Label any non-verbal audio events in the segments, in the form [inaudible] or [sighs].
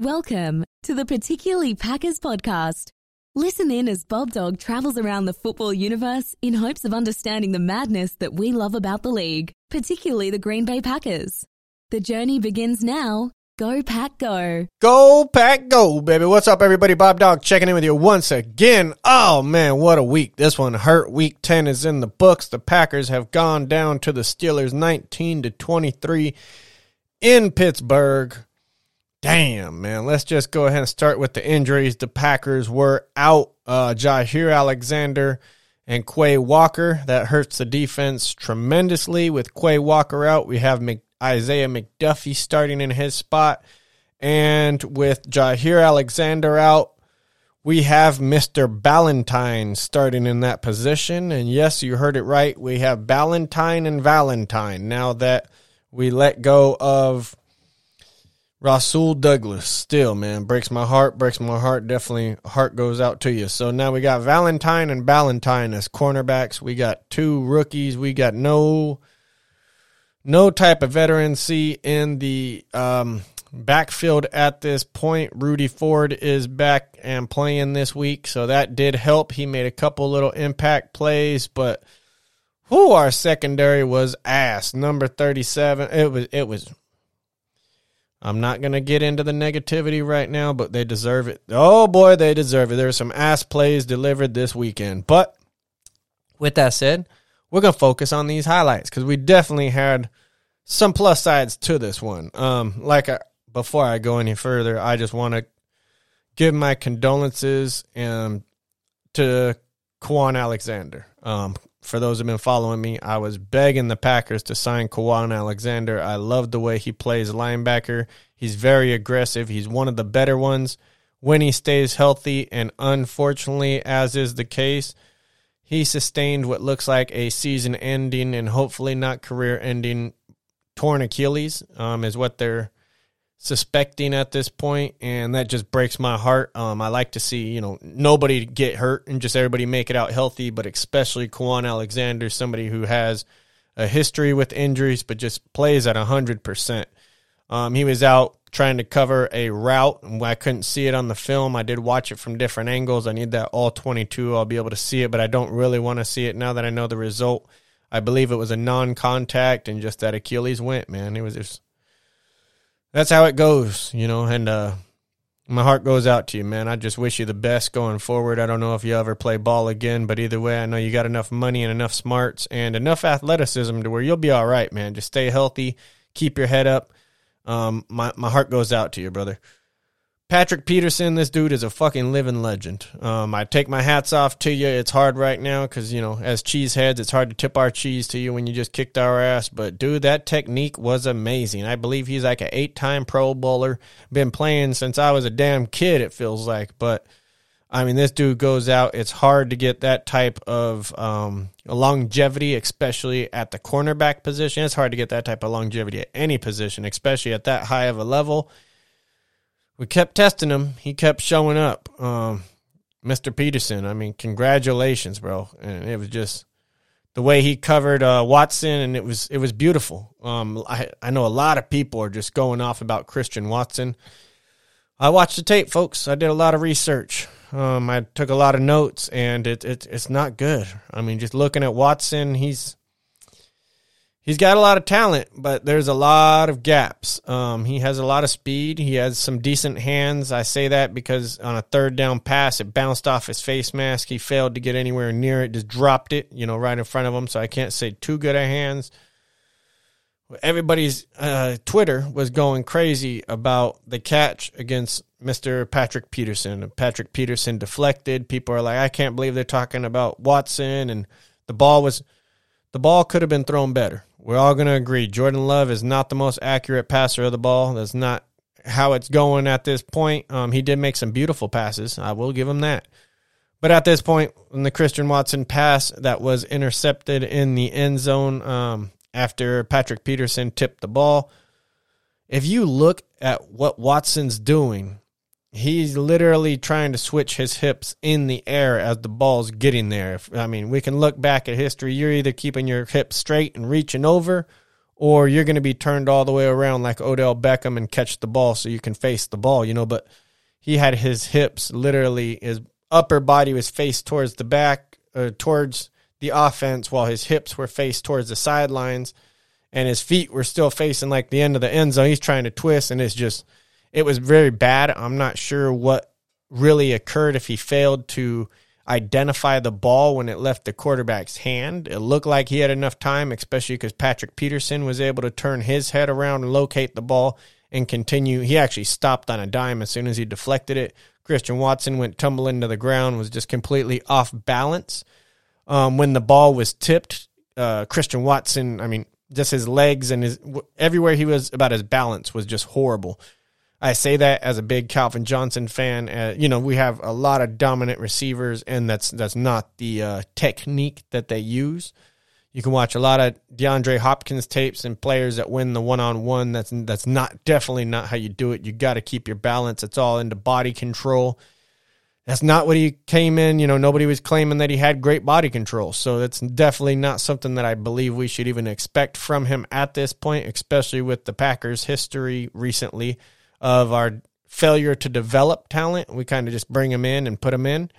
Welcome to the Particularly Packers podcast. Listen in as BobDawg travels around the football universe in hopes of understanding the madness that we love about the league, particularly the Green Bay Packers. The journey begins now. Go, Pack, go. Go pack go, baby. What's up, everybody? BobDawg checking in with you once again. Oh man, what a week. This one hurt. Week 10 is in the books. The Packers have gone down to the Steelers 19 to 23 in Pittsburgh. Damn, man. Let's just go ahead and start with the injuries. The Packers were out uh Jaire Alexander and Quay Walker. That hurts the defense tremendously. With Quay Walker out, we have Mc, Isaiah McDuffie starting in his spot. And with Jaire Alexander out, we have Mr. Ballentine starting in that position. And yes, you heard it right. We have Ballentine and Valentine now that we let go of Rasul Douglas. Still, man, breaks my heart, breaks my heart. Definitely, heart goes out to you. So now we got Valentine and Ballentine as cornerbacks. We got two rookies. We got no no type of veterancy in the um, backfield at this point. Rudy Ford is back and playing this week, so that did help. He made a couple little impact plays, but who our secondary was ass. Number thirty seven. It was it was. I'm not gonna get into the negativity right now, but they deserve it. Oh boy, they deserve it. There were some ass plays delivered this weekend, but with that said, we're gonna focus on these highlights because we definitely had some plus sides to this one. Um, like I, before I go any further, I just want to give my condolences um, to Kwon Alexander. Um, for those who've been following me, I was begging the Packers to sign Kwon Alexander. I love the way he plays linebacker. He's very aggressive. He's one of the better ones when he stays healthy. And unfortunately, as is the case, he sustained what looks like a season ending and hopefully not career ending torn Achilles, um, is what they're suspecting at this point, and that just breaks my heart. Um, I like to see you know nobody get hurt and just everybody make it out healthy, but especially Kwon Alexander, somebody who has a history with injuries, but just plays at hundred percent. Um, he was out trying to cover a route, and I couldn't see it on the film. I did watch it from different angles. I need that all twenty-two. I'll be able to see it, but I don't really want to see it now that I know the result. I believe it was a non-contact, and just that Achilles went. Man, it was just that's how it goes, you know. And uh, my heart goes out to you, man. I just wish you the best going forward. I don't know if you ever play ball again, but either way, I know you got enough money and enough smarts and enough athleticism to where you'll be all right, man. Just stay healthy, keep your head up. Um, my my heart goes out to you, brother. Patrick Peterson, this dude is a fucking living legend. Um, I take my hats off to you. It's hard right now because, you know, as cheeseheads, it's hard to tip our cheese to you when you just kicked our ass. But, dude, that technique was amazing. I believe he's like an eight time Pro Bowler. Been playing since I was a damn kid, it feels like. But, I mean, this dude goes out. It's hard to get that type of um, longevity, especially at the cornerback position. It's hard to get that type of longevity at any position, especially at that high of a level we kept testing him. He kept showing up. Um, Mr. Peterson, I mean, congratulations, bro. And it was just the way he covered uh, Watson, and it was it was beautiful. Um, I I know a lot of people are just going off about Christian Watson. I watched the tape, folks. I did a lot of research. Um, I took a lot of notes, and it, it it's not good. I mean, just looking at Watson, he's he's got a lot of talent, but there's a lot of gaps. Um, he has a lot of speed. He has some decent hands. I say that because on a third down pass, it bounced off his face mask. He failed to get anywhere near it, just dropped it, you know, right in front of him. So I can't say too good at hands. Everybody's uh, Twitter was going crazy about the catch against Mr. Patrick Peterson. Patrick Peterson deflected. People are like, I can't believe they're talking about Watson, and the ball was the ball could have been thrown better. We're all going to agree Jordan Love is not the most accurate passer of the ball. That's not how it's going at this point. Um, he did make some beautiful passes. I will give him that. But at this point, in the Christian Watson pass that was intercepted in the end zone um, after Patrick Peterson tipped the ball, if you look at what Watson's doing, he's literally trying to switch his hips in the air as the ball's getting there. I mean, we can look back at history. You're either keeping your hips straight and reaching over, or you're going to be turned all the way around like Odell Beckham and catch the ball so you can face the ball, you know. But he had his hips literally, his upper body was faced towards the back, uh, towards the offense, while his hips were faced towards the sidelines, and his feet were still facing like the end of the end zone. He's trying to twist, and it's just, it was very bad. I'm not sure what really occurred if he failed to identify the ball when it left the quarterback's hand. It looked like he had enough time, especially because Patrick Peterson was able to turn his head around and locate the ball and continue. He actually stopped on a dime as soon as he deflected it. Christian Watson went tumbling to the ground, was just completely off balance. Um, when the ball was tipped, uh, Christian Watson, I mean, just his legs and his everywhere he was about his balance was just horrible. I say that as a big Calvin Johnson fan. Uh, you know, we have a lot of dominant receivers, and that's that's not the uh, technique that they use. You can watch a lot of DeAndre Hopkins tapes and players that win the one on one. That's that's not definitely not how you do it. You got to keep your balance. It's all into body control. That's not what he came in. You know, nobody was claiming that he had great body control. So that's definitely not something that I believe we should even expect from him at this point, especially with the Packers' history recently of our failure to develop talent. We kind of just bring him in and put him in.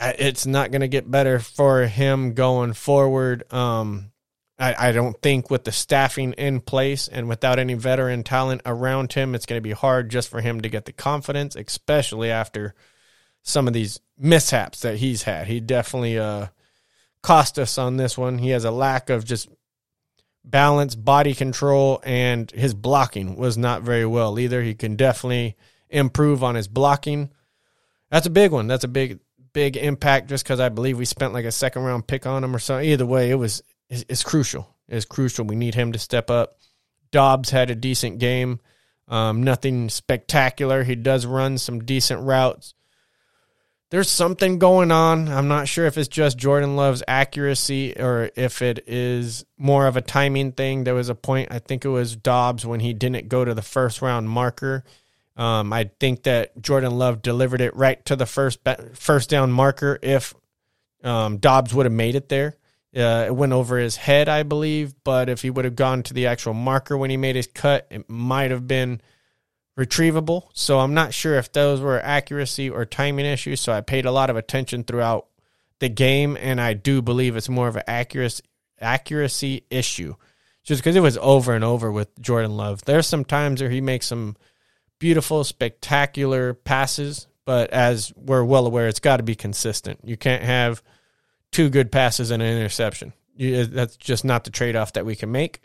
It's not going to get better for him going forward. Um, I, I don't think with the staffing in place and without any veteran talent around him, it's going to be hard just for him to get the confidence, especially after some of these mishaps that he's had. He definitely uh, cost us on this one. He has a lack of just balance, body control, and his blocking was not very well either. He can definitely improve on his blocking. That's a big one. That's a big big impact just because I believe we spent like a second round pick on him or something. Either way, it was it's, it's crucial. It's crucial. We need him to step up. Doubs had a decent game. Um, nothing spectacular. He does run some decent routes there's something going on. I'm not sure if it's just Jordan Love's accuracy or if it is more of a timing thing. There was a point, I think it was Doubs, when he didn't go to the first round marker. Um, I think that Jordan Love delivered it right to the first first down marker. If um, Doubs would have made it there, uh, it went over his head, I believe. But if he would have gone to the actual marker when he made his cut, it might have been retrievable. So I'm not sure if those were accuracy or timing issues. So I paid a lot of attention throughout the game, and I do believe it's more of an accuracy accuracy issue, just because it was over and over with Jordan Love. There's some times where he makes some beautiful, spectacular passes, but as we're well aware, it's got to be consistent. You can't have two good passes and an interception. You, that's just not the trade off that we can make.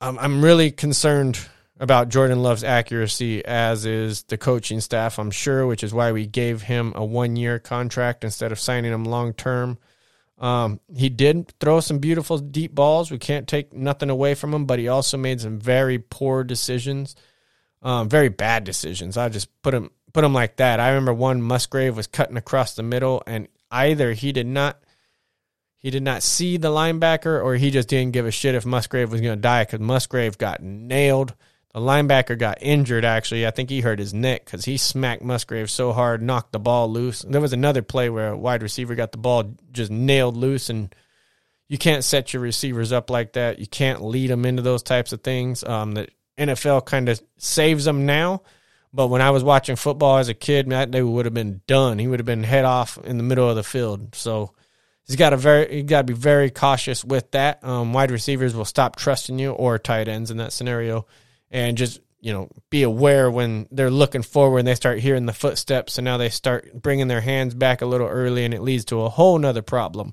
Um, I'm really concerned about Jordan Love's accuracy, as is the coaching staff, I'm sure, which is why we gave him a one year contract instead of signing him long term. Um, he did throw some beautiful deep balls. We can't take nothing away from him, but he also made some very poor decisions, um, very bad decisions. I just put him put him like that. I remember one Musgrave was cutting across the middle, and either he did not he did not see the linebacker, or he just didn't give a shit if Musgrave was going to die because Musgrave got nailed the linebacker got injured, actually. I think he hurt his neck because he smacked Musgrave so hard, knocked the ball loose. There was another play where a wide receiver got the ball just nailed loose, and you can't set your receivers up like that. You can't lead them into those types of things. Um, the NFL kind of saves them now. But when I was watching football as a kid, that day would have been done. He would have been head off in the middle of the field. So he's got to very, he got to be very cautious with that. Um, wide receivers will stop trusting you, or tight ends in that scenario and just you know be aware when they're looking forward and they start hearing the footsteps and now they start bringing their hands back a little early and it leads to a whole nother problem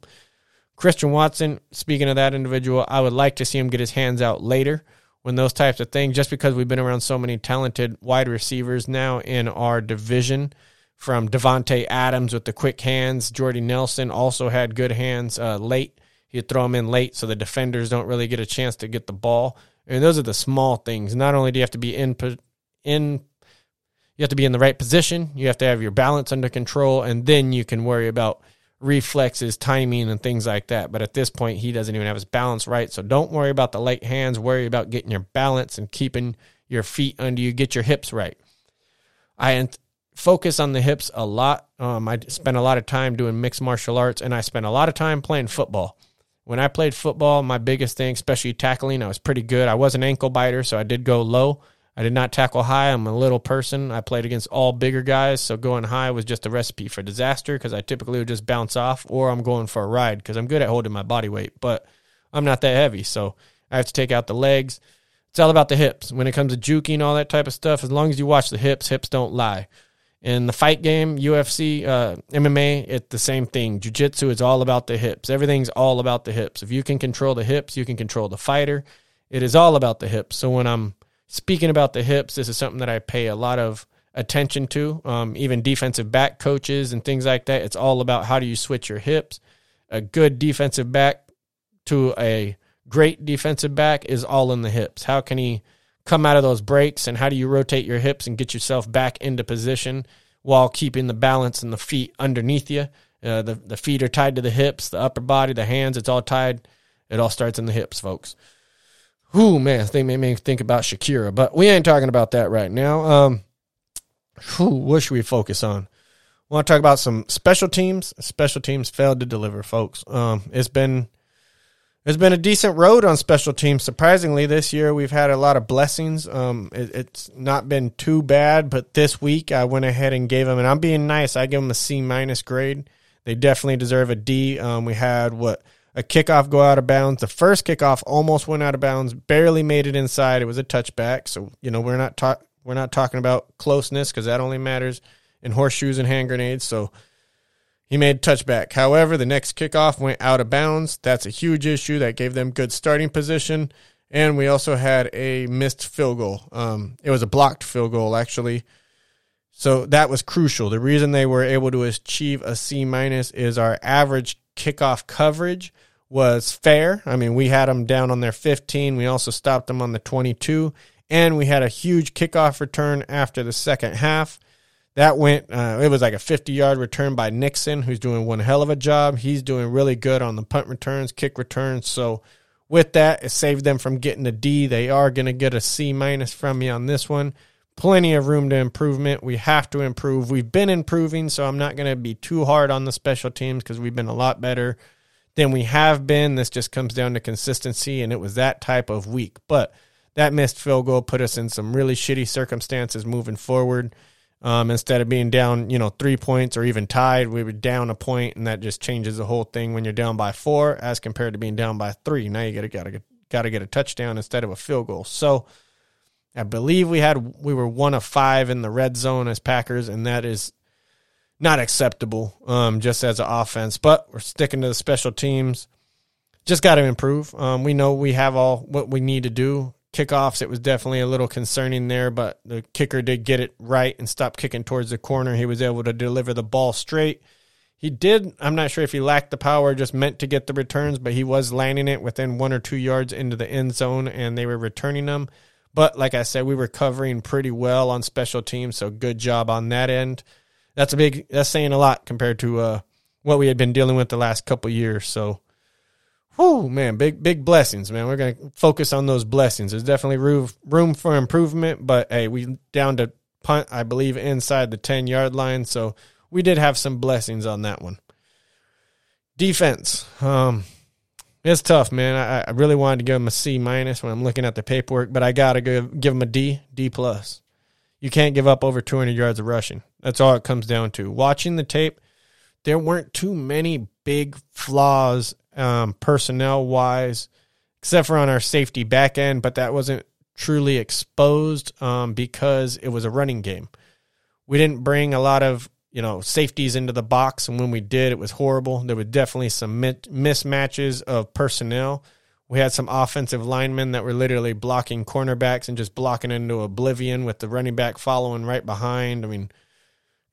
christian watson speaking of that individual i would like to see him get his hands out later when those types of things just because we've been around so many talented wide receivers now in our division from Davante Adams with the quick hands. Jordy Nelson also had good hands uh, late. He'd throw them in late so the defenders don't really get a chance to get the ball. And those are the small things. Not only do you have to be in in you have to be in the right position, you have to have your balance under control, and then you can worry about reflexes, timing, and things like that. But at this point, he doesn't even have his balance right. So don't worry about the light hands. Worry about getting your balance and keeping your feet under you. Get your hips right. I focus on the hips a lot. Um, I spent a lot of time doing mixed martial arts, and I spent a lot of time playing football. When I played football, my biggest thing, especially tackling, I was pretty good. I was an ankle biter, so I did go low. I did not tackle high. I'm a little person. I played against all bigger guys, so going high was just a recipe for disaster because I typically would just bounce off, or I'm going for a ride because I'm good at holding my body weight, but I'm not that heavy, so I have to take out the legs. It's all about the hips. When it comes to juking, all that type of stuff, as long as you watch the hips, hips don't lie. In the fight game, UFC, uh, MMA, it's the same thing. Jiu Jitsu is all about the hips. Everything's all about the hips. If you can control the hips, you can control the fighter. It is all about the hips. So when I'm speaking about the hips, this is something that I pay a lot of attention to. Um, even defensive back coaches and things like that. It's all about how do you switch your hips. A good defensive back to a great defensive back is all in the hips. How can he come out of those breaks and how do you rotate your hips and get yourself back into position while keeping the balance and the feet underneath you? Uh, the the feet are tied to the hips, the upper body, the hands. It's all tied. It all starts in the hips, folks. Whoo, man, they made me think about Shakira, but we ain't talking about that right now. Um, whew, what should we focus on? I want to talk about some special teams. Special teams failed to deliver, folks. Um, it's been it's been a decent road on special teams. Surprisingly, this year we've had a lot of blessings. Um, it, it's not been too bad, but this week I went ahead and gave them, and I'm being nice. I give them a C minus grade. They definitely deserve a D. Um, we had what a kickoff go out of bounds. The first kickoff almost went out of bounds, barely made it inside. It was a touchback. So you know we're not talk we're not talking about closeness because that only matters in horseshoes and hand grenades. So he made touchback. However, the next kickoff went out of bounds. That's a huge issue. That gave them good starting position. And we also had a missed field goal. Um, it was a blocked field goal actually. So that was crucial. The reason they were able to achieve a C minus is our average kickoff coverage was fair. I mean, we had them down on their 15. We also stopped them on the 22. And we had a huge kickoff return after the second half. That went, uh, it was like a 50 yard return by Nixon, who's doing one hell of a job. He's doing really good on the punt returns, kick returns. So, with that, it saved them from getting a D. They are going to get a C minus from me on this one. Plenty of room to improvement. We have to improve. We've been improving, so I'm not going to be too hard on the special teams because we've been a lot better than we have been. This just comes down to consistency, and it was that type of week. But that missed field goal put us in some really shitty circumstances moving forward. Um, instead of being down, you know, three points or even tied, we were down a point, and that just changes the whole thing when you're down by four as compared to being down by three. Now you gotta gotta gotta get a touchdown instead of a field goal. So I believe we had we were one of five in the red zone as Packers, and that is not acceptable um, just as an offense. But we're sticking to the special teams. Just got to improve. Um, we know we have all what we need to do. Kickoffs, it was definitely a little concerning there, but the kicker did get it right and stop kicking towards the corner. He was able to deliver the ball straight. He did, I'm not sure if he lacked the power, just meant to get the returns, but he was landing it within one or two yards into the end zone and they were returning them. But like I said, we were covering pretty well on special teams, so good job on that end that's a big that's saying a lot compared to uh, what we had been dealing with the last couple years. So, whoo, man, big big blessings, man. We're gonna focus on those blessings. There's definitely room room for improvement, but hey, we down to punt, I believe, inside the ten yard line. So we did have some blessings on that one. Defense, um, it's tough, man. I, I really wanted to give him a C minus when I'm looking at the paperwork, but I gotta give give him a D, D plus. You can't give up over 200 yards of rushing. That's all it comes down to. Watching the tape, there weren't too many big flaws um, personnel wise, except for on our safety back end, but that wasn't truly exposed um, because it was a running game. We didn't bring a lot of you know safeties into the box, and when we did, it was horrible. There were definitely some mismatches of personnel we had some offensive linemen that were literally blocking cornerbacks and just blocking into oblivion with the running back following right behind. I mean,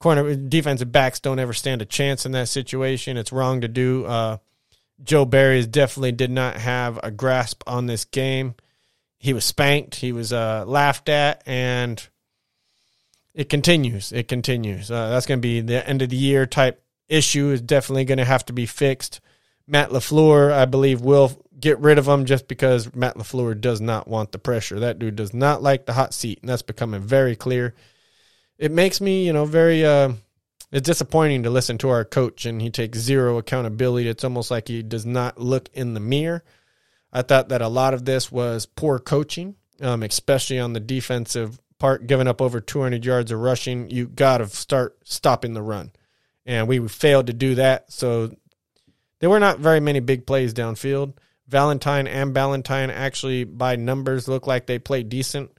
corner defensive backs don't ever stand a chance in that situation. It's wrong to do. Uh, Joe Barry definitely did not have a grasp on this game. He was spanked. He was uh, laughed at, and it continues. It continues. Uh, that's going to be the end of the year type issue. Is definitely going to have to be fixed. Matt LaFleur, I believe, will get rid of him just because Matt LaFleur does not want the pressure. That dude does not like the hot seat, and that's becoming very clear. It makes me, you know, very uh it's disappointing to listen to our coach and he takes zero accountability. It's almost like he does not look in the mirror. I thought that a lot of this was poor coaching, um, especially on the defensive part, giving up over 200 yards of rushing. You got to start stopping the run. And we failed to do that. So there were not very many big plays downfield. Valentine and Ballentine actually, by numbers, look like they played decent.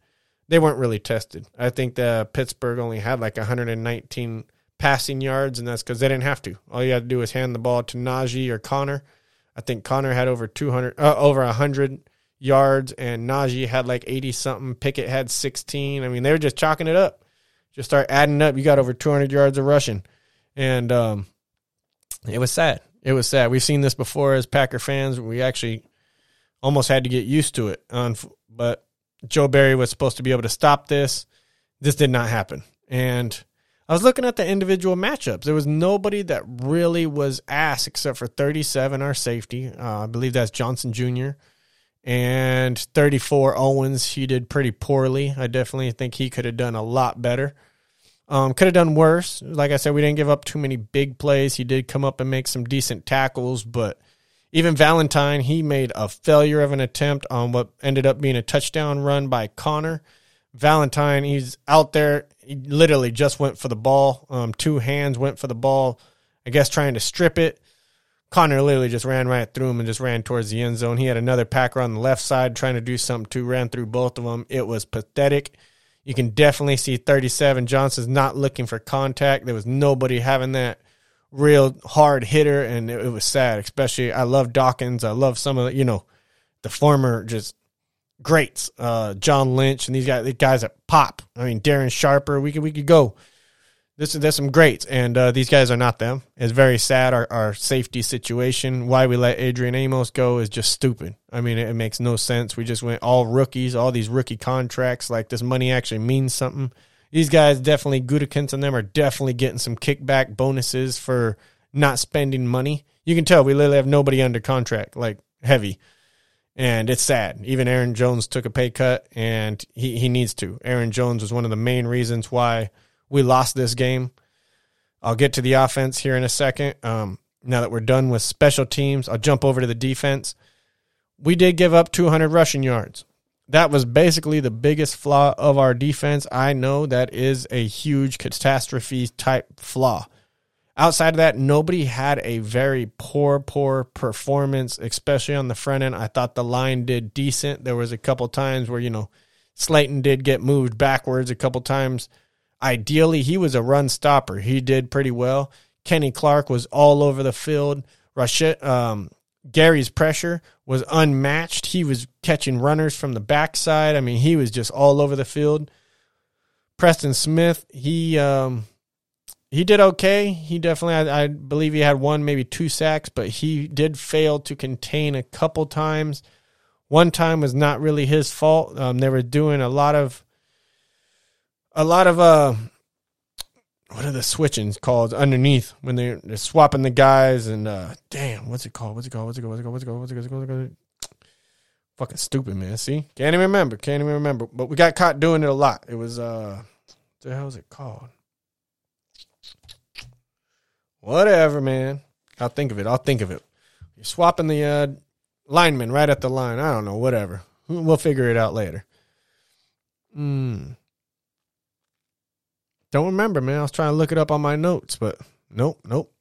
They weren't really tested. I think the Pittsburgh only had like 119 passing yards, and that's because they didn't have to. All you had to do was hand the ball to Najee or Connor. I think Connor had over 200, uh, over 100 yards, and Najee had like 80 something. Pickett had 16. I mean, they were just chalking it up. Just start adding up. You got over 200 yards of rushing. And um, it was sad. It was sad. We've seen this before as Packer fans. We actually almost had to get used to it. On, But Joe Barry was supposed to be able to stop this. This did not happen. And I was looking at the individual matchups. There was nobody that really was ass except for 37, our safety. Uh, I believe that's Johnson Jr. And 34, Owens. He did pretty poorly. I definitely think he could have done a lot better. Um, could have done worse. Like I said, we didn't give up too many big plays. He did come up and make some decent tackles, but even Valentine, he made a failure of an attempt on what ended up being a touchdown run by Conner. Valentine, he's out there he literally just went for the ball. Um, two hands went for the ball. I guess trying to strip it. Connor literally just ran right through him and just ran towards the end zone. He had another Packer on the left side trying to do something too. Ran through both of them. It was pathetic. You can definitely see 37 Johnson's not looking for contact. There was nobody having that real hard hitter, and it, it was sad. Especially, I love Dawkins. I love some of the, you know the former just greats, uh, John Lynch and these guys, these guys that pop. I mean, Darren Sharper. We could we could go. This is there's some greats, and uh, these guys are not them. It's very sad. Our our safety situation. Why we let Adrian Amos go is just stupid. I mean, it, it makes no sense. We just went all rookies, all these rookie contracts. Like this money actually means something. These guys definitely Gutekunst and them are definitely getting some kickback bonuses for not spending money. You can tell we literally have nobody under contract, like heavy and it's sad. Even Aaron Jones took a pay cut, and he, he needs to. Aaron Jones was one of the main reasons why we lost this game. I'll get to the offense here in a second. Um, now that we're done with special teams, I'll jump over to the defense. We did give up 200 rushing yards. That was basically the biggest flaw of our defense. I know that is a huge catastrophe type flaw outside of that, nobody had a very poor, poor performance, especially on the front end. I thought the line did decent. There was a couple times where, you know, Slaton did get moved backwards a couple times. Ideally, he was a run stopper. He did pretty well. Kenny Clark was all over the field. Rashid, um, Gary's pressure was unmatched. He was catching runners from the backside. I mean, he was just all over the field. Preston Smith, he um, he did okay. He definitely, I, I, believe he had one, maybe two sacks, but he did fail to contain a couple times. One time was not really his fault. Um, they were doing a lot of, a lot of, uh, what are the switchings called underneath when they're, they're swapping the guys and, uh, damn, what's it called? What's it called? What's it called? What's it called? What's it called? What's it called? What's it called? Fucking stupid, man. See? Can't even remember. Can't even remember. But we got caught doing it a lot. It was, uh, what the hell is it called? Whatever, man. I'll think of it. I'll think of it. You're swapping the uh, lineman right at the line. I don't know. Whatever. We'll figure it out later. Hmm. Don't remember, man. I was trying to look it up on my notes, but nope, nope.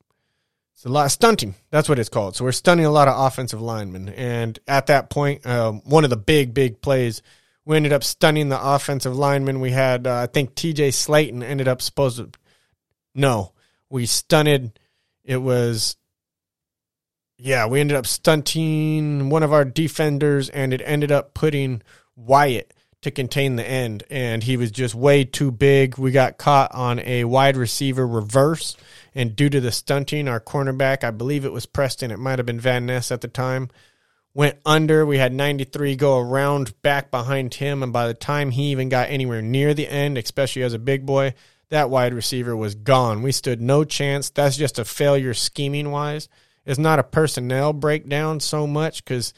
It's a lot of stunting. That's what it's called. So we're stunning a lot of offensive linemen. And at that point, um, one of the big, big plays, we ended up stunning the offensive lineman. We had, uh, I think TJ Slaton ended up supposed to, no, we stunted. It was, yeah, we ended up stunting one of our defenders, and it ended up putting Wyatt to contain the end, and he was just way too big. We got caught on a wide receiver reverse, and due to the stunting, our cornerback, I believe it was Preston, it might have been Van Ness at the time, went under. We had 93 go around back behind him, and by the time he even got anywhere near the end, especially as a big boy, that wide receiver was gone. We stood no chance. That's just a failure scheming wise. It's not a personnel breakdown so much because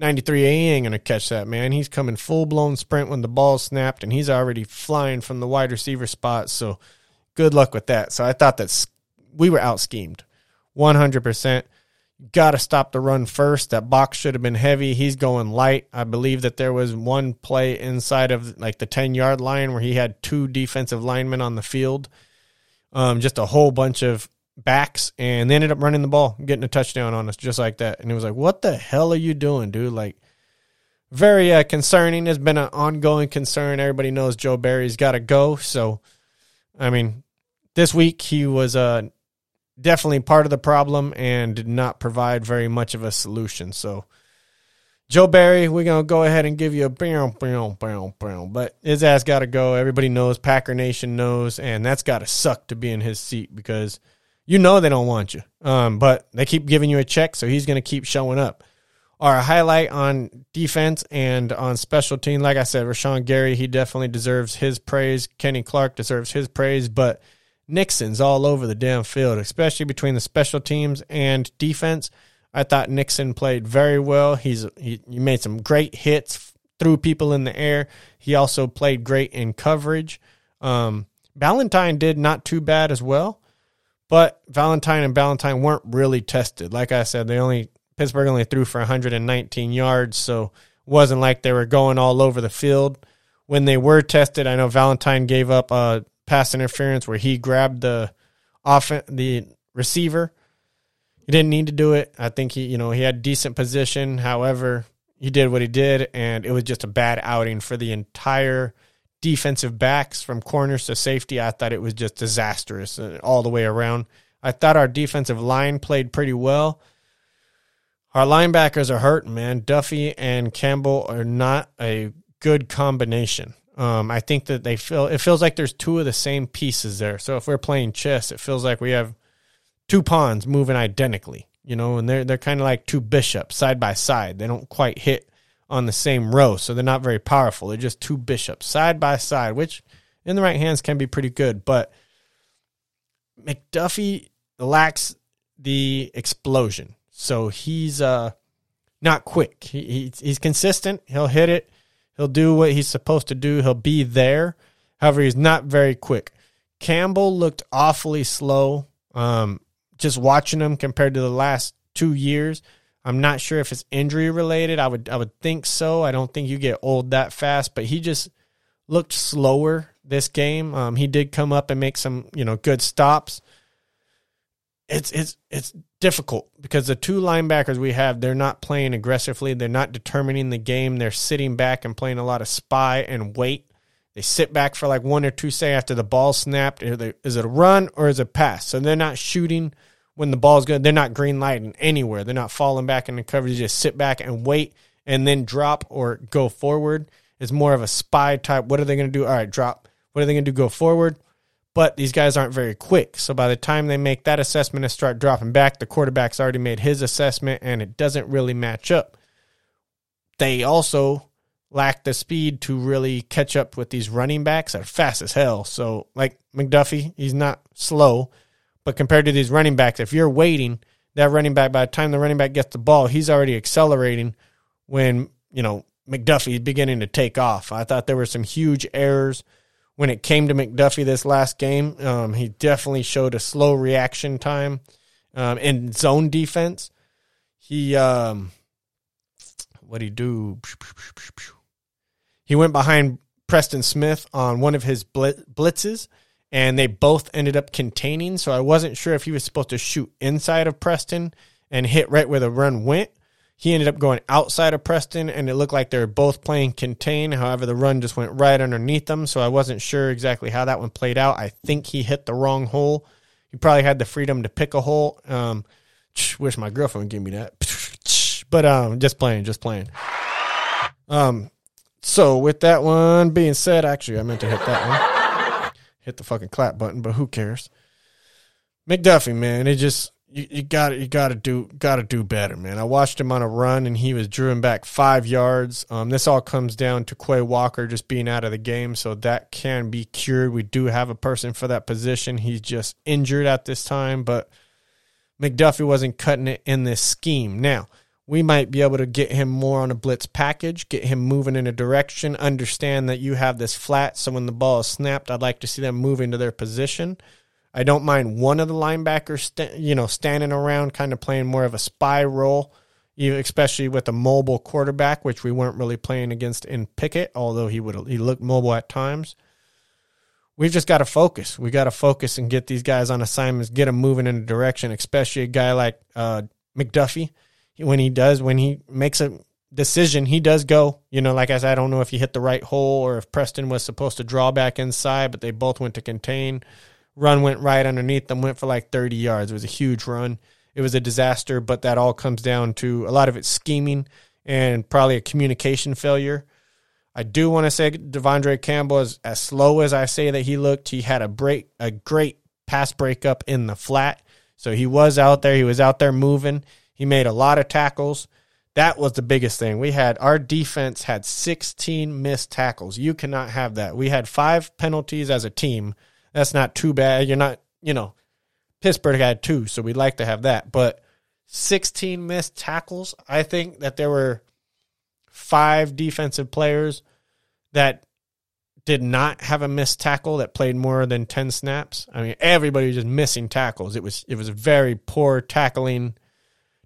93A ain't going to catch that, man. He's coming full blown sprint when the ball snapped, and he's already flying from the wide receiver spot. So good luck with that. So I thought that we were out schemed, one hundred percent. Got to stop the run first. That box should have been heavy. He's going light. I believe that there was one play inside of like the ten yard line where he had two defensive linemen on the field, um, just a whole bunch of backs, and they ended up running the ball, getting a touchdown on us just like that. And it was like, what the hell are you doing, dude? Like very uh, concerning. Has been an ongoing concern. Everybody knows Joe Barry's got to go. So, I mean, this week he was uh, definitely part of the problem and did not provide very much of a solution. So, Joe Barry, we're gonna go ahead and give you a bam, bam. But his ass got to go. Everybody knows. Packer Nation knows, and that's got to suck to be in his seat because you know they don't want you. Um, but they keep giving you a check, so he's gonna keep showing up our highlight on defense and on special team. Like I said, Rashan Gary, he definitely deserves his praise. Kenny Clark deserves his praise, but Nixon's all over the damn field, especially between the special teams and defense. I thought Nixon played very well. He's he, he made some great hits, threw people in the air. He also played great in coverage. Um, Valentine did not too bad as well, but Valentine and Valentine weren't really tested. Like I said, they only Pittsburgh only threw for 119 yards, so it wasn't like they were going all over the field. When they were tested, I know Valentine gave up a pass interference where he grabbed the off the receiver. He didn't need to do it. I think he, you know, he had decent position. However, he did what he did, and it was just a bad outing for the entire defensive backs from corners to safety. I thought it was just disastrous uh, all the way around. I thought our defensive line played pretty well. Our linebackers are hurt, man. Duffy and Campbell are not a good combination. Um, I think that they feel it feels like there's two of the same pieces there. So if we're playing chess, it feels like we have two pawns moving identically, you know, and they're they're kind of like two bishops side by side. They don't quite hit on the same row, so they're not very powerful. They're just two bishops side by side, which in the right hands can be pretty good, but McDuffie lacks the explosion. So he's uh not quick. He, he he's consistent. He'll hit it. He'll do what he's supposed to do. He'll be there. However, he's not very quick. Campbell looked awfully slow. Um, just watching him compared to the last two years. I'm not sure if it's injury related. I would I would think so. I don't think you get old that fast, but he just looked slower this game. Um, he did come up and make some you know good stops it's it's it's difficult because the two linebackers we have they're not playing aggressively. They're not determining the game. They're sitting back and playing a lot of spy and wait. They sit back for like one or two say after the ball snapped. Is it a run or is it a pass? So they're not shooting when the ball's good. They're not green lighting anywhere. They're not falling back in the coverage just sit back and wait and then drop or go forward. It's more of a spy type. What are they going to do? All right drop. What are they going to do? Go forward but these guys aren't very quick. So by the time they make that assessment and start dropping back, the quarterback's already made his assessment and it doesn't really match up. They also lack the speed to really catch up with these running backs that are fast as hell. So, like McDuffie, he's not slow, but compared to these running backs, if you're waiting, that running back, by the time the running back gets the ball, he's already accelerating when, you know, McDuffie is beginning to take off. I thought there were some huge errors when it came to McDuffie this last game. Um, he definitely showed a slow reaction time um, in zone defense. He, um, what did he do? He went behind Preston Smith on one of his blitzes, and they both ended up containing. So I wasn't sure if he was supposed to shoot inside of Preston and hit right where the run went, he ended up going outside of Preston, and it looked like they were both playing contain. However, the run just went right underneath them, so I wasn't sure exactly how that one played out. I think he hit the wrong hole. He probably had the freedom to pick a hole. Um, wish my girlfriend would give me that. [laughs] But um, just playing, just playing. Um, so with that one being said, actually, I meant to hit that one. hit the fucking clap button, but who cares? McDuffie, man, it just you, you got you got to do got to do better, man. I watched him on a run and he was driven back five yards. Um, this all comes down to Quay Walker just being out of the game, so that can be cured. We do have a person for that position. He's just injured at this time, but McDuffie wasn't cutting it in this scheme. Now we might be able to get him more on a blitz package, get him moving in a direction. Understand that you have this flat, so when the ball is snapped, I'd like to see them move into their position. I don't mind one of the linebackers, st- you know, standing around, kind of playing more of a spy role, especially with a mobile quarterback, which we weren't really playing against in Pickett, although he would he looked mobile at times. We've just got to focus. We got to focus and get these guys on assignments, get them moving in a direction, especially a guy like uh, McDuffie. When he does, when he makes a decision, he does go. You know, like I said, I don't know if he hit the right hole or if Preston was supposed to draw back inside, but they both went to contain. Run went right underneath them, went for like 30 yards. It was a huge run. It was a disaster, but that all comes down to a lot of it scheming and probably a communication failure. I do want to say De'Vondre Campbell is as slow as I say that he looked. He had a break, a great pass breakup in the flat. So he was out there. He was out there moving. He made a lot of tackles. That was the biggest thing. We had our defense had 16 missed tackles. You cannot have that. We had five penalties as a team. That's not too bad. You're not, you know, Pittsburgh had two, so we'd like to have that. But 16 missed tackles. I think that there were five defensive players that did not have a missed tackle that played more than 10 snaps. I mean, everybody was just missing tackles. It was it was a very poor tackling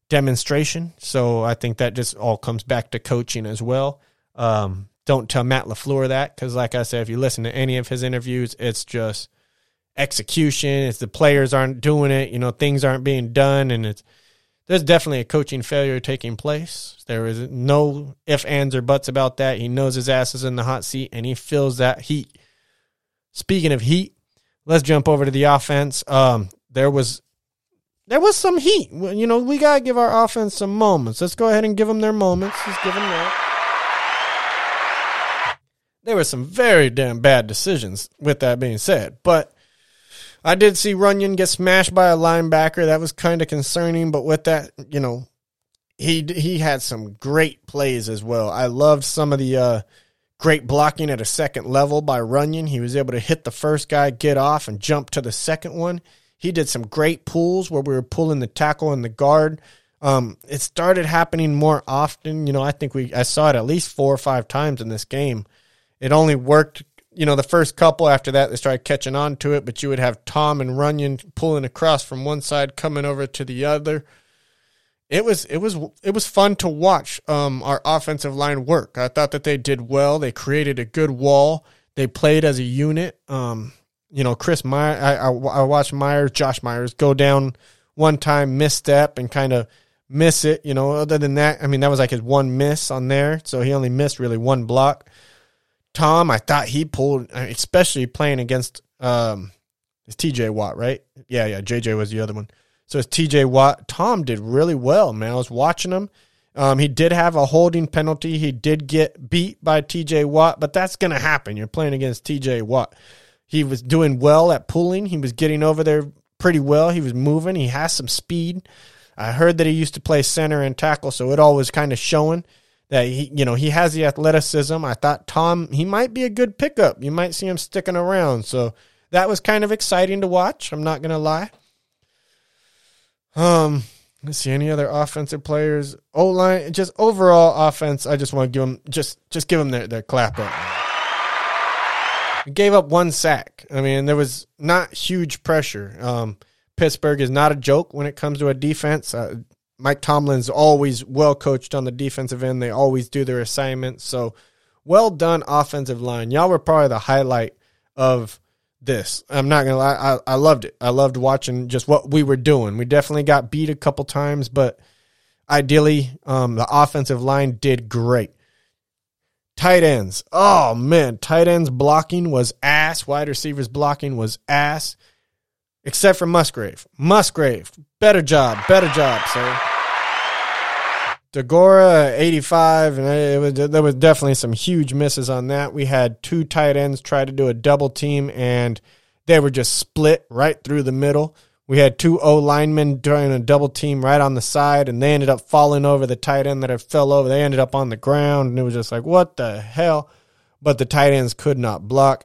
demonstration. So I think that just all comes back to coaching as well. Um, don't tell Matt LaFleur that because, like I said, if you listen to any of his interviews, it's just execution. It's the players aren't doing it. You know, things aren't being done, and it's there's definitely a coaching failure taking place. There is no if, ands, or buts about that. He knows his ass is in the hot seat, and he feels that heat. Speaking of heat, let's jump over to the offense. Um, there was there was some heat. You know, we gotta give our offense some moments. Let's go ahead and give them their moments. Give them that. There were some very damn bad decisions. With that being said, but I did see Runyan get smashed by a linebacker. That was kind of concerning. But with that, you know, he he had some great plays as well. I loved some of the uh, great blocking at a second level by Runyan. He was able to hit the first guy, get off, and jump to the second one. He did some great pulls where we were pulling the tackle and the guard. Um, it started happening more often. You know, I think we I saw it at least four or five times in this game. It only worked, you know, the first couple. After that, they started catching on to it. But you would have Tom and Runyan pulling across from one side, coming over to the other. It was it was it was fun to watch um, our offensive line work. I thought that they did well. They created a good wall. They played as a unit. Um, you know, Chris Meyer, I, I, I watched Myers, Josh Myers go down one time, misstep, and kind of miss it. You know, other than that, I mean, that was like his one miss on there. So he only missed really one block. Tom, I thought he pulled, especially playing against, um, it's TJ Watt, right? Yeah, yeah. JJ was the other one. So it's TJ Watt. Tom did really well, man. I was watching him. Um, he did have a holding penalty. He did get beat by TJ Watt, but that's going to happen. You're playing against TJ Watt. He was doing well at pulling. He was getting over there pretty well. He was moving. He has some speed. I heard that he used to play center and tackle, so it all was kind of showing that he, you know, he has the athleticism. I thought Tom, he might be a good pickup. You might see him sticking around. So that was kind of exciting to watch. I'm not gonna lie. Um, let's see any other offensive players. O line, just overall offense. I just want to give them just just give them their their clap up gave up one sack. I mean, there was not huge pressure. Um, Pittsburgh is not a joke when it comes to a defense. Uh, Mike Tomlin's always well coached on the defensive end. They always do their assignments. So well done offensive line. Y'all were probably the highlight of this. I'm not gonna lie, I, I loved it. I loved watching just what we were doing. We definitely got beat a couple times, but ideally, um, the offensive line did great. Tight ends. Oh man, tight ends blocking was ass. Wide receivers blocking was ass. Except for Musgrave. Musgrave, better job, better job, sir. Deguara, 85, and it was, there was definitely some huge misses on that. We had two tight ends try to do a double team, and they were just split right through the middle. We had two O linemen doing a double team right on the side, and they ended up falling over the tight end that had fell over. They ended up on the ground, and it was just like, what the hell? But the tight ends could not block.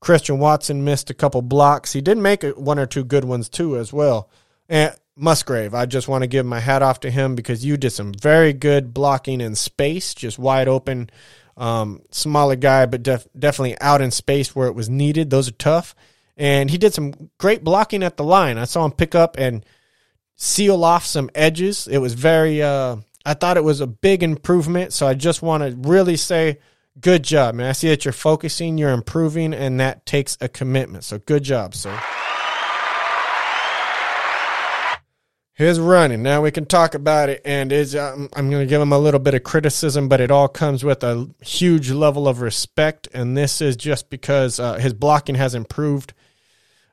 Christian Watson missed a couple blocks. He did make one or two good ones too, as well. And Musgrave, I just want to give my hat off to him because you did some very good blocking in space, just wide open. Um, smaller guy, but def- definitely out in space where it was needed. Those are tough And he did some great blocking at the line. I saw him pick up and seal off some edges. It was very, uh, I thought it was a big improvement. So I just want to really say, good job, man. I see that you're focusing, you're improving, and that takes a commitment. So good job, sir. His running. Now we can talk about it, and um, I'm going to give him a little bit of criticism, but it all comes with a huge level of respect, and this is just because uh, his blocking has improved.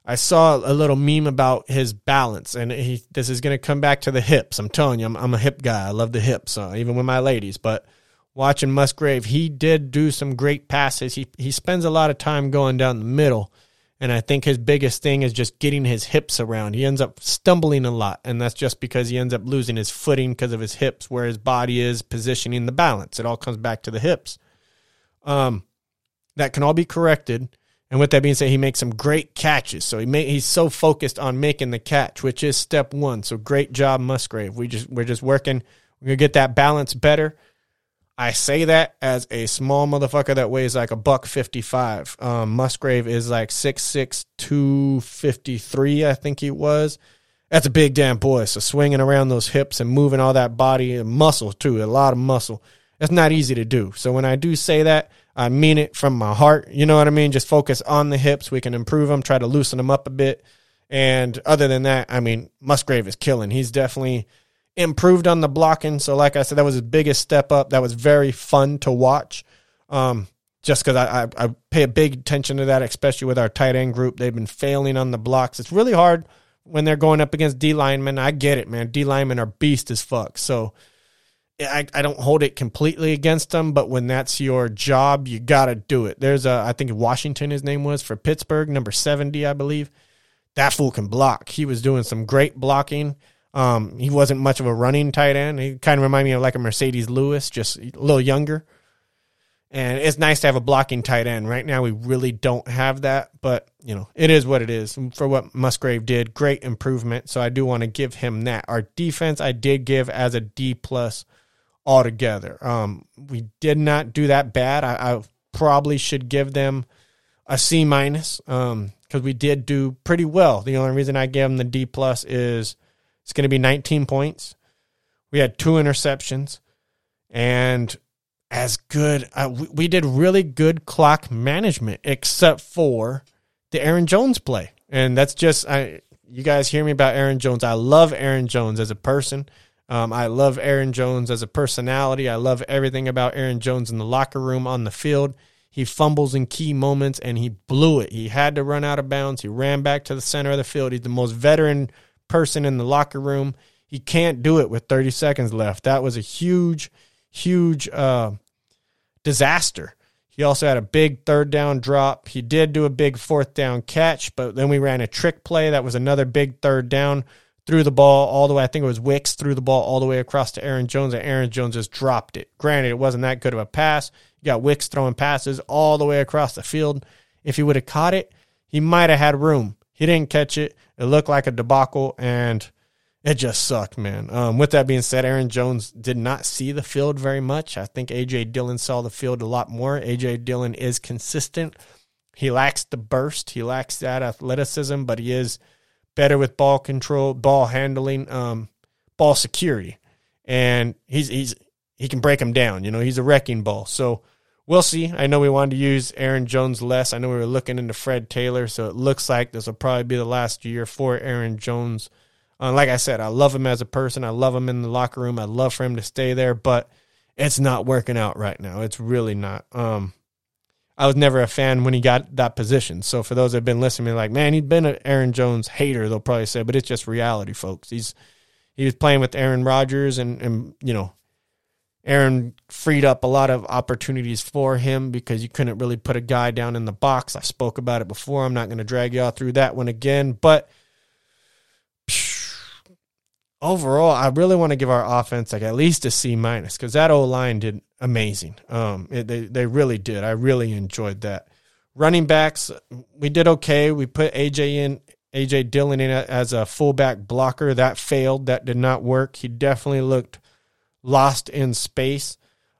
I saw a little meme about his balance, and he this is going to come back to the hips. I'm telling you, I'm, I'm a hip guy. I love the hips, uh, even with my ladies. But watching Musgrave, he did do some great passes. He he spends a lot of time going down the middle and I think his biggest thing is just getting his hips around. He ends up stumbling a lot, and that's just because he ends up losing his footing because of his hips, where his body is positioning the balance. It all comes back to the hips. Um, that can all be corrected. And with that being said, he makes some great catches. So he may, he's so focused on making the catch, which is step one. So great job, Musgrave. We just we're just working. We're gonna get that balance better. I say that as a small motherfucker that weighs like a buck fifty five. Um, Musgrave is like six six two fifty three, I think he was. That's a big damn boy. So swinging around those hips and moving all that body and muscle too, a lot of muscle. That's not easy to do. So when I do say that, I mean it from my heart. You know what I mean? Just focus on the hips. We can improve them. Try to loosen them up a bit. And other than that, I mean, Musgrave is killing. He's definitely improved on the blocking. So, like I said, that was his biggest step up. That was very fun to watch. Um, just because I, I, I, pay a big attention to that, especially with our tight end group. They've been failing on the blocks. It's really hard when they're going up against D linemen. I get it, man. D linemen are beast as fuck. So I, I don't hold it completely against them, but when that's your job, you got to do it. There's a, I think Washington, his name was for Pittsburgh, number 70, I believe. That fool can block. He was doing some great blocking. Um, he wasn't much of a running tight end. He kind of reminded me of like a Marcedes Lewis, just a little younger. And it's nice to have a blocking tight end. Right now, we really don't have that, but you know, it is what it is. For what Musgrave did, great improvement. So I do want to give him that. Our defense, I did give as a D plus altogether. Um, we did not do that bad. I, I probably should give them a C minus um, because we did do pretty well. The only reason I gave them the D plus is it's going to be 19 points. We had two interceptions and as good. Uh, we, we did really good clock management, except for the Aaron Jones play. And that's just, I, you guys hear me about Aaron Jones. I love Aaron Jones as a person. Um, I love Aaron Jones as a personality. I love everything about Aaron Jones in the locker room, on the field. He fumbles in key moments and he blew it. He had to run out of bounds. He ran back to the center of the field. He's the most veteran person in the locker room. He can't do it with 30 seconds left. That was a huge, huge uh, disaster. He also had a big third down drop. He did do a big fourth down catch, but then we ran a trick play that was another big third down. Threw the ball all the way. I think it was Wicks threw the ball all the way across to Aaron Jones, and Aaron Jones just dropped it. Granted, it wasn't that good of a pass. You got Wicks throwing passes all the way across the field. If he would have caught it, he might have had room. He didn't catch it. It looked like a debacle, and it just sucked, man. Um, with that being said, Aaron Jones did not see the field very much. I think AJ Dillon saw the field a lot more. AJ Dillon is consistent. He lacks the burst. He lacks that athleticism, but he is better with ball control, ball handling, um, ball security, and he's he's he can break them down. You know, he's a wrecking ball. So we'll see. I know we wanted to use Aaron Jones less. I know we were looking into Fred Taylor, so it looks like this will probably be the last year for Aaron Jones. Uh, like I said, I love him as a person. I love him in the locker room. I love for him to stay there, but it's not working out right now. It's really not. Um, I was never a fan when he got that position. So for those that have been listening, like, man, he'd been an Aaron Jones hater. They'll probably say, but it's just reality, folks. He's he was playing with Aaron Rodgers, and and you know Aaron freed up a lot of opportunities for him because you couldn't really put a guy down in the box. I spoke about it before. I'm not going to drag y'all through that one again. But [sighs] overall, I really want to give our offense like at least a C minus because that O line did amazing. Um, it, they they really did. I really enjoyed that. Running backs, we did okay. We put AJ in AJ Dillon in as a fullback blocker. That failed. That did not work. He definitely looked lost in space.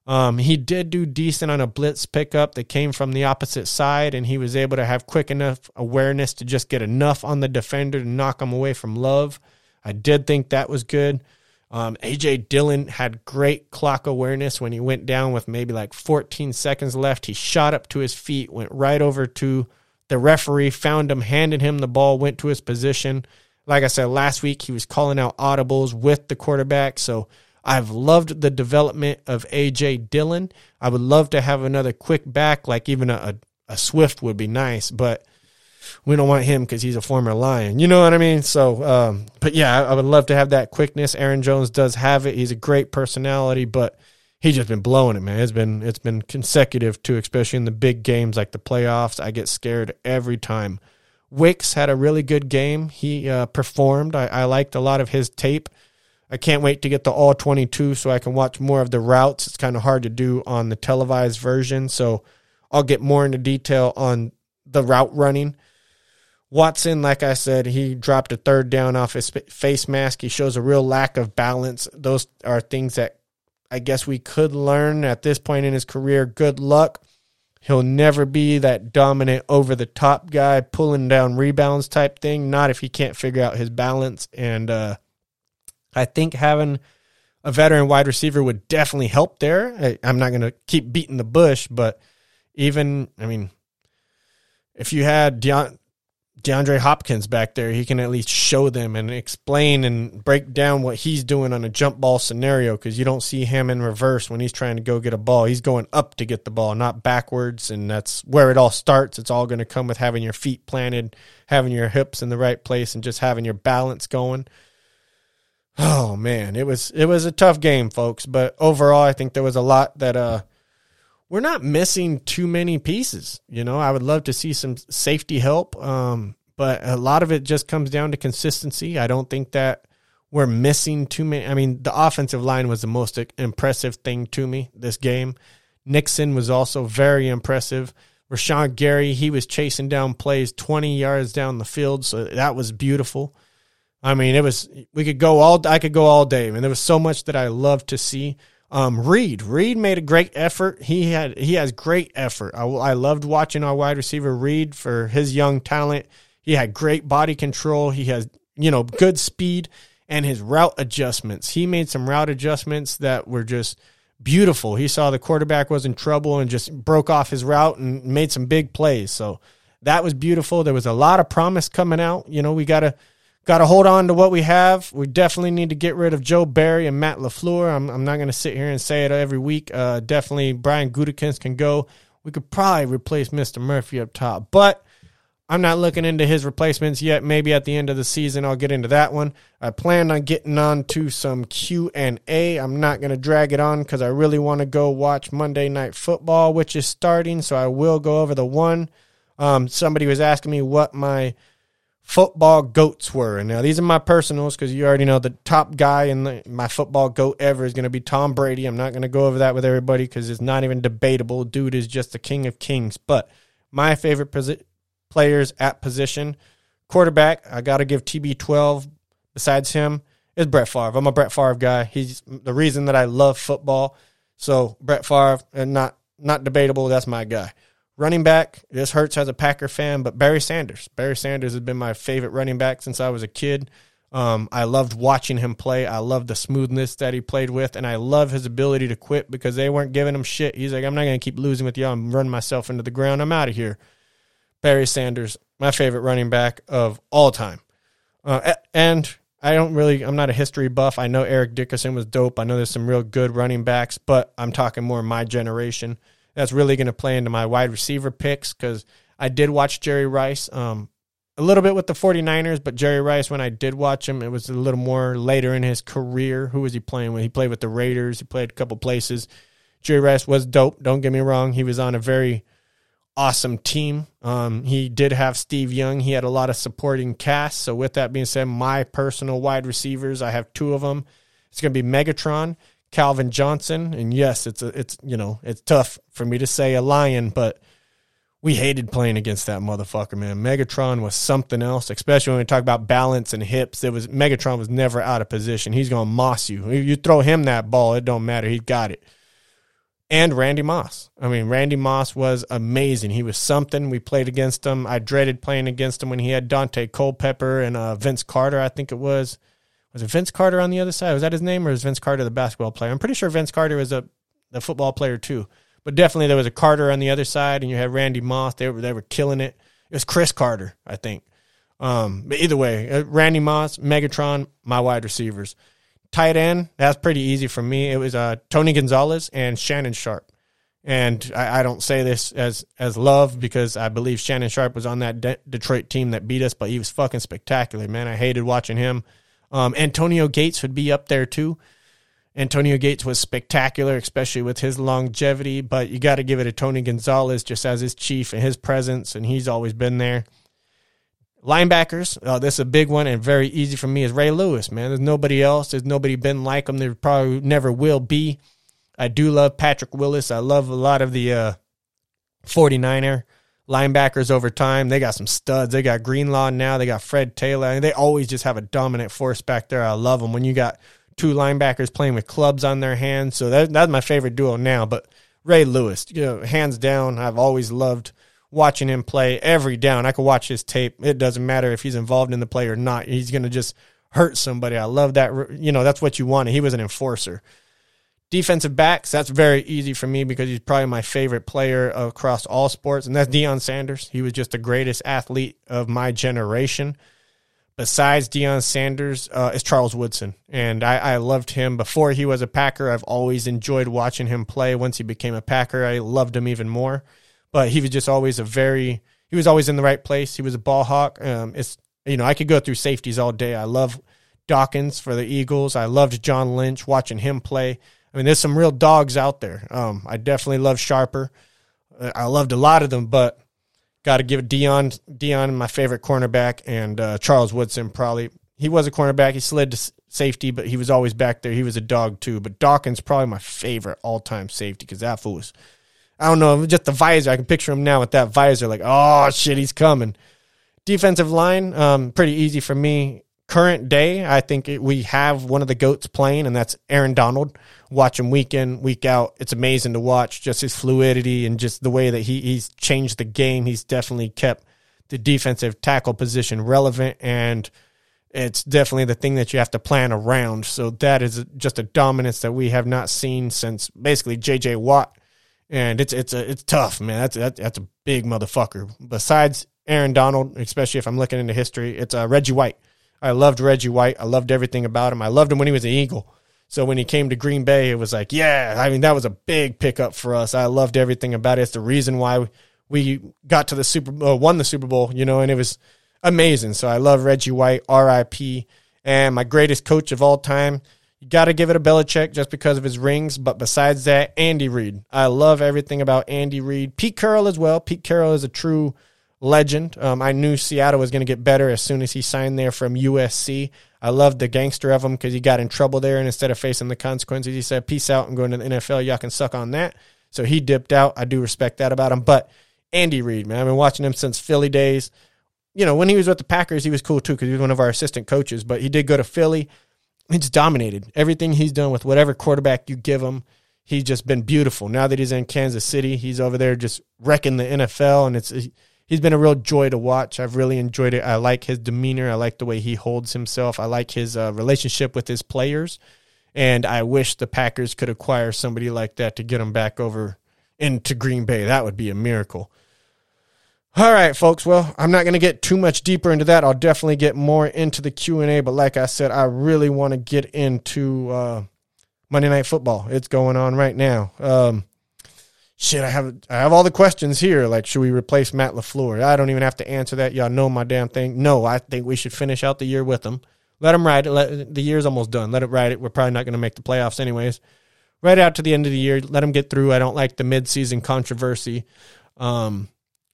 Um, he did do decent on a blitz pickup that came from the opposite side, and he was able to have quick enough awareness to just get enough on the defender to knock him away from Love. I did think that was good. Um, AJ Dillon had great clock awareness when he went down with maybe like 14 seconds left. He shot up to his feet, went right over to the referee, found him, handed him the ball, went to his position. Like I said last week, he was calling out audibles with the quarterback. So I've loved the development of AJ Dillon. I would love to have another quick back, like even a, a Swift would be nice, but we don't want him because he's a former Lion. You know what I mean? So, um, but yeah, I, I would love to have that quickness. Aaron Jones does have it. He's a great personality, but he's just been blowing it, man. It's been it's been consecutive too, especially in the big games like the playoffs. I get scared every time. Wicks had a really good game. He uh, performed. I, I liked a lot of his tape. I can't wait to get the all 22 so I can watch more of the routes. It's kind of hard to do on the televised version, so I'll get more into detail on the route running. Watson, like I said, he dropped a third down off his face mask. He shows a real lack of balance. Those are things that I guess we could learn at this point in his career. Good luck. He'll never be that dominant over the top guy pulling down rebounds type thing. Not if he can't figure out his balance. And uh, I think having a veteran wide receiver would definitely help there. I, I'm not going to keep beating the bush, but even, I mean, if you had DeAndre Hopkins back there, he can at least show them and explain and break down what he's doing on a jump ball scenario because you don't see him in reverse when he's trying to go get a ball. He's going up to get the ball, not backwards. And that's where it all starts. It's all going to come with having your feet planted, having your hips in the right place, and just having your balance going. Oh man, it was it was a tough game, folks. But overall, I think there was a lot that uh we're not missing too many pieces. You know, I would love to see some safety help, um, but a lot of it just comes down to consistency. I don't think that we're missing too many. I mean, the offensive line was the most impressive thing to me this game. Nixon was also very impressive. Rashan Gary, he was chasing down plays 20 yards down the field, so that was beautiful. I mean, it was we could go all I could go all day, and there was so much that I loved to see. Um, Reed, Reed made a great effort. He had he has great effort. I, I loved watching our wide receiver Reed for his young talent. He had great body control. He has you know good speed and his route adjustments. He made some route adjustments that were just beautiful. He saw the quarterback was in trouble and just broke off his route and made some big plays. So that was beautiful. There was a lot of promise coming out. You know, we got to got to hold on to what we have. We definitely need to get rid of Joe Barry and Matt LaFleur. I'm, I'm not going to sit here and say it every week. Uh, definitely Brian Gutekunst can go. We could probably replace Mr. Murphy up top, but I'm not looking into his replacements yet. Maybe at the end of the season I'll get into that one. I plan on getting on to some Q and A. I'm not going to drag it on because I really want to go watch Monday Night Football, which is starting. So I will go over the one. Um, somebody was asking me what my football goats were. And now these are my personals because you already know the top guy in my football goat ever is going to be Tom Brady. I'm not going to go over that with everybody because it's not even debatable. Dude is just the king of kings. But my favorite posi- players at position, quarterback, I got to give TB12 besides him is Brett Favre. I'm a Brett Favre guy. He's the reason that I love football. So Brett Favre, and not not debatable. That's my guy. Running back, this hurts as a Packer fan, but Barry Sanders. Barry Sanders has been my favorite running back since I was a kid. Um, I loved watching him play. I loved the smoothness that he played with, and I love his ability to quit because they weren't giving him shit. He's like, I'm not going to keep losing with you. I'm running myself into the ground. I'm out of here. Barry Sanders, my favorite running back of all time. Uh, and I don't really, I'm not a history buff. I know Eric Dickerson was dope. I know there's some real good running backs, but I'm talking more my generation that's really going to play into my wide receiver picks because I did watch Jerry Rice um, a little bit with the 49ers, but Jerry Rice, when I did watch him, it was a little more later in his career. Who was he playing with? He played with the Raiders, he played a couple places. Jerry Rice was dope, don't get me wrong. He was on a very awesome team. Um, he did have Steve Young. He had a lot of supporting cast. So, with that being said, my personal wide receivers, I have two of them. It's going to be Megatron Calvin Johnson. And yes, it's a, it's you know it's tough for me to say a lion, but we hated playing against that motherfucker, man. Megatron was something else, especially when we talk about balance and hips. It was Megatron was never out of position. He's gonna moss you. You throw him that ball, it don't matter. He got it. and Randy Moss. I mean, Randy Moss was amazing. He was something. We played against him. I dreaded playing against him when he had Daunte Culpepper and uh, Vince Carter, I think it was. Was it Vince Carter on the other side? Was that his name or was Vince Carter the basketball player? I'm pretty sure Vince Carter was a the football player too. But definitely there was a Carter on the other side and you had Randy Moss. They were they were killing it. It was Cris Carter, I think. Um, but either way, uh, Randy Moss, Megatron, my wide receivers. Tight end, that's pretty easy for me. It was uh, Tony Gonzalez and Shannon Sharpe. And I, I, don't say this as as love because I believe Shannon Sharpe was on that De- Detroit team that beat us, but he was fucking spectacular, man. I hated watching him. Um, Antonio Gates would be up there too. Antonio Gates was spectacular, especially with his longevity, but you got to give it to Tony Gonzalez just as his chief and his presence, and he's always been there. Linebackers, uh, this is a big one and very easy for me is Ray Lewis, man. There's nobody else. There's nobody been like him. There probably never will be. I do love Patrick Willis. I love a lot of the uh, 49er linebackers over time. They got some studs. They got Greenlaw now. They got Fred Taylor. I mean, they always just have a dominant force back there. I love them. When you got two linebackers playing with clubs on their hands, so that, that's my favorite duo now. But Ray Lewis, you know, hands down, I've always loved – watching him play every down. I could watch his tape. It doesn't matter if he's involved in the play or not. He's going to just hurt somebody. I love that. You know, that's what you wanted. He was an enforcer. Defensive backs, that's very easy for me because he's probably my favorite player across all sports, and that's Deion Sanders. He was just the greatest athlete of my generation. Besides Deion Sanders, uh, is Charles Woodson, and I, I loved him before he was a Packer. I've always enjoyed watching him play. Once he became a Packer, I loved him even more but he was just always a very he was always in the right place. He was a ball hawk. Um, it's you know I could go through safeties all day. I love Dawkins for the Eagles. I loved John Lynch watching him play. I mean, there's some real dogs out there. Um, I definitely love Sharper. Uh, I loved a lot of them, but got to give Dion Deion my favorite cornerback and uh, Charles Woodson probably. He was a cornerback. He slid to safety, but he was always back there. He was a dog too. But Dawkins probably my favorite all time safety because that fool was I don't know, just the visor. I can picture him now with that visor, like, oh shit, he's coming. Defensive line, um, pretty easy for me. Current day, I think we have one of the goats playing, and that's Aaron Donald. Watch him week in, week out. It's amazing to watch just his fluidity and just the way that he, he's changed the game. He's definitely kept the defensive tackle position relevant, and it's definitely the thing that you have to plan around. So that is just a dominance that we have not seen since basically J.J. Watt and it's it's a it's tough, man. That's that, that's a big motherfucker. Besides Aaron Donald, especially if I'm looking into history, it's uh, Reggie White. I loved Reggie White. I loved everything about him. I loved him when he was an Eagle. So when he came to Green Bay, it was like, yeah, I mean that was a big pickup for us. I loved everything about it. It's the reason why we got to the Super uh, won the Super Bowl, you know, and it was amazing. So I love Reggie White, R.I.P. And my greatest coach of all time, you got to give it a Belichick just because of his rings. But besides that, Andy Reid. I love everything about Andy Reid. Pete Carroll as well. Pete Carroll is a true legend. Um, I knew Seattle was going to get better as soon as he signed there from USC. I loved the gangster of him because he got in trouble there, and instead of facing the consequences, he said, "Peace out, I'm going to the NFL. Y'all can suck on that." So he dipped out. I do respect that about him. But Andy Reid, man, I've been watching him since Philly days. You know, when he was with the Packers, he was cool too because he was one of our assistant coaches. But he did go to Philly he's dominated everything he's done with whatever quarterback you give him. He's just been beautiful. Now that he's in Kansas City, he's over there just wrecking the NFL, and it's he's been a real joy to watch. I've really enjoyed it. I like his demeanor. I like the way he holds himself. I like his uh, relationship with his players, and I wish the Packers could acquire somebody like that to get him back over into Green Bay. That would be a miracle. All right, folks. Well, I'm not going to get too much deeper into that. I'll definitely get more into the Q and A. But like I said, I really want to get into uh, Monday Night Football. It's going on right now. Um, shit, I have I have all the questions here. Like, should we replace Matt LaFleur? I don't even have to answer that. Y'all know my damn thing. No, I think we should finish out the year with him. Let him ride it. Let, the year's almost done. Let it ride it. We're probably not going to make the playoffs anyways. Right out to the end of the year. Let him get through. I don't like the midseason controversy. Um,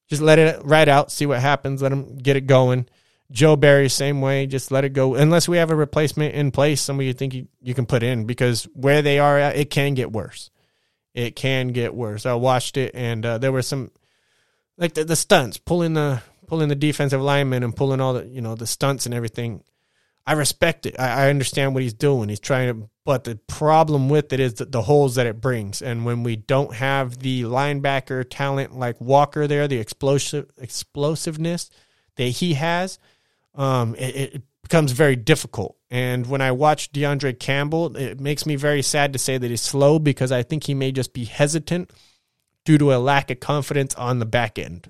just let it ride out, see what happens. Let them get it going. Joe Barry, same way. Just let it go. Unless we have a replacement in place, somebody you think you, you can put in because where they are it can get worse. It can get worse. I watched it and uh, there were some like the, the stunts, pulling the pulling the defensive lineman and pulling all the you know the stunts and everything. I respect it. I, I understand what he's doing. He's trying to, but the problem with it is the, the holes that it brings. And when we don't have the linebacker talent like Walker there, the explosive explosiveness that he has, um, it, it becomes very difficult. And when I watch De'Vondre Campbell, it makes me very sad to say that he's slow because I think he may just be hesitant due to a lack of confidence on the back end.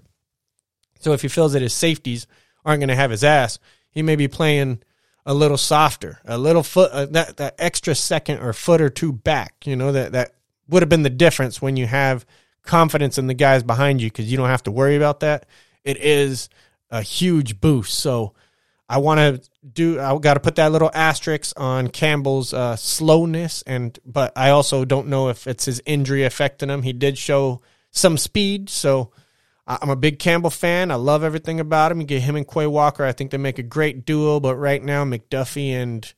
So if he feels that his safeties aren't going to have his ass, he may be playing a little softer, a little foot, uh, that, that extra second or foot or two back. You know, that, that would have been the difference when you have confidence in the guys behind you because you don't have to worry about that. It is a huge boost. So I want to do, I got to put that little asterisk on Campbell's uh, slowness. And, but I also don't know if it's his injury affecting him. He did show some speed. So, I'm a big Campbell fan. I love everything about him. You get him and Quay Walker. I think they make a great duo. But right now, McDuffie and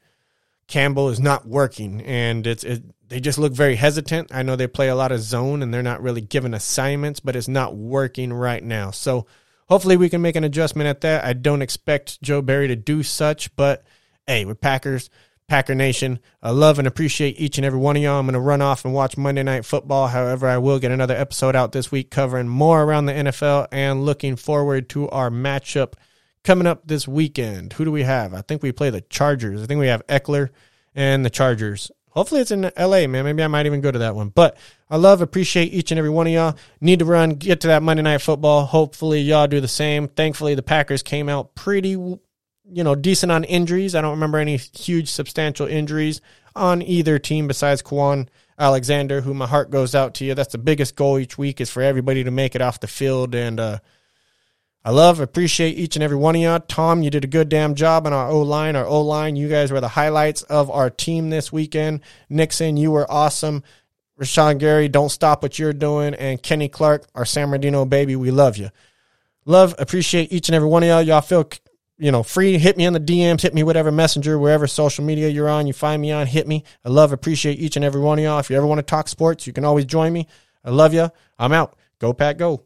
Campbell is not working, and it's it, they just look very hesitant. I know they play a lot of zone, and they're not really given assignments, but it's not working right now. So hopefully, we can make an adjustment at that. I don't expect Joe Barry to do such, but hey, we're Packers. Packer Nation. I love and appreciate each and every one of y'all. I'm going to run off and watch Monday Night Football. However, I will get another episode out this week covering more around the NFL and looking forward to our matchup coming up this weekend. Who do we have? I think we play the Chargers. I think we have Ekeler and the Chargers. Hopefully it's in LA, man. Maybe I might even go to that one. But I love, appreciate each and every one of y'all. Need to run, get to that Monday Night Football. Hopefully y'all do the same. Thankfully, the Packers came out pretty you know, decent on injuries. I don't remember any huge substantial injuries on either team besides Kwon Alexander, who my heart goes out to you. That's the biggest goal each week is for everybody to make it off the field. And uh, I love, appreciate each and every one of y'all. Tom, you did a good damn job on our O line. Our O line, you guys were the highlights of our team this weekend. Nixon, you were awesome. Rashan Gary, don't stop what you're doing. And Kenny Clark, our San Bernardino baby, we love you. Love, appreciate each and every one of y'all. Y'all feel you know, free. Hit me on the DMs, hit me whatever messenger, wherever social media you're on, you find me on, hit me. I love, appreciate each and every one of y'all. If you ever want to talk sports, you can always join me. I love you. I'm out. Go Pat, go.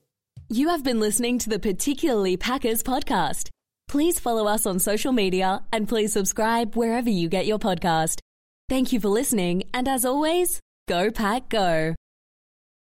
You have been listening to the Particularly Packers podcast. Please follow us on social media and please subscribe wherever you get your podcast. Thank you for listening, and as always, go Pack, go.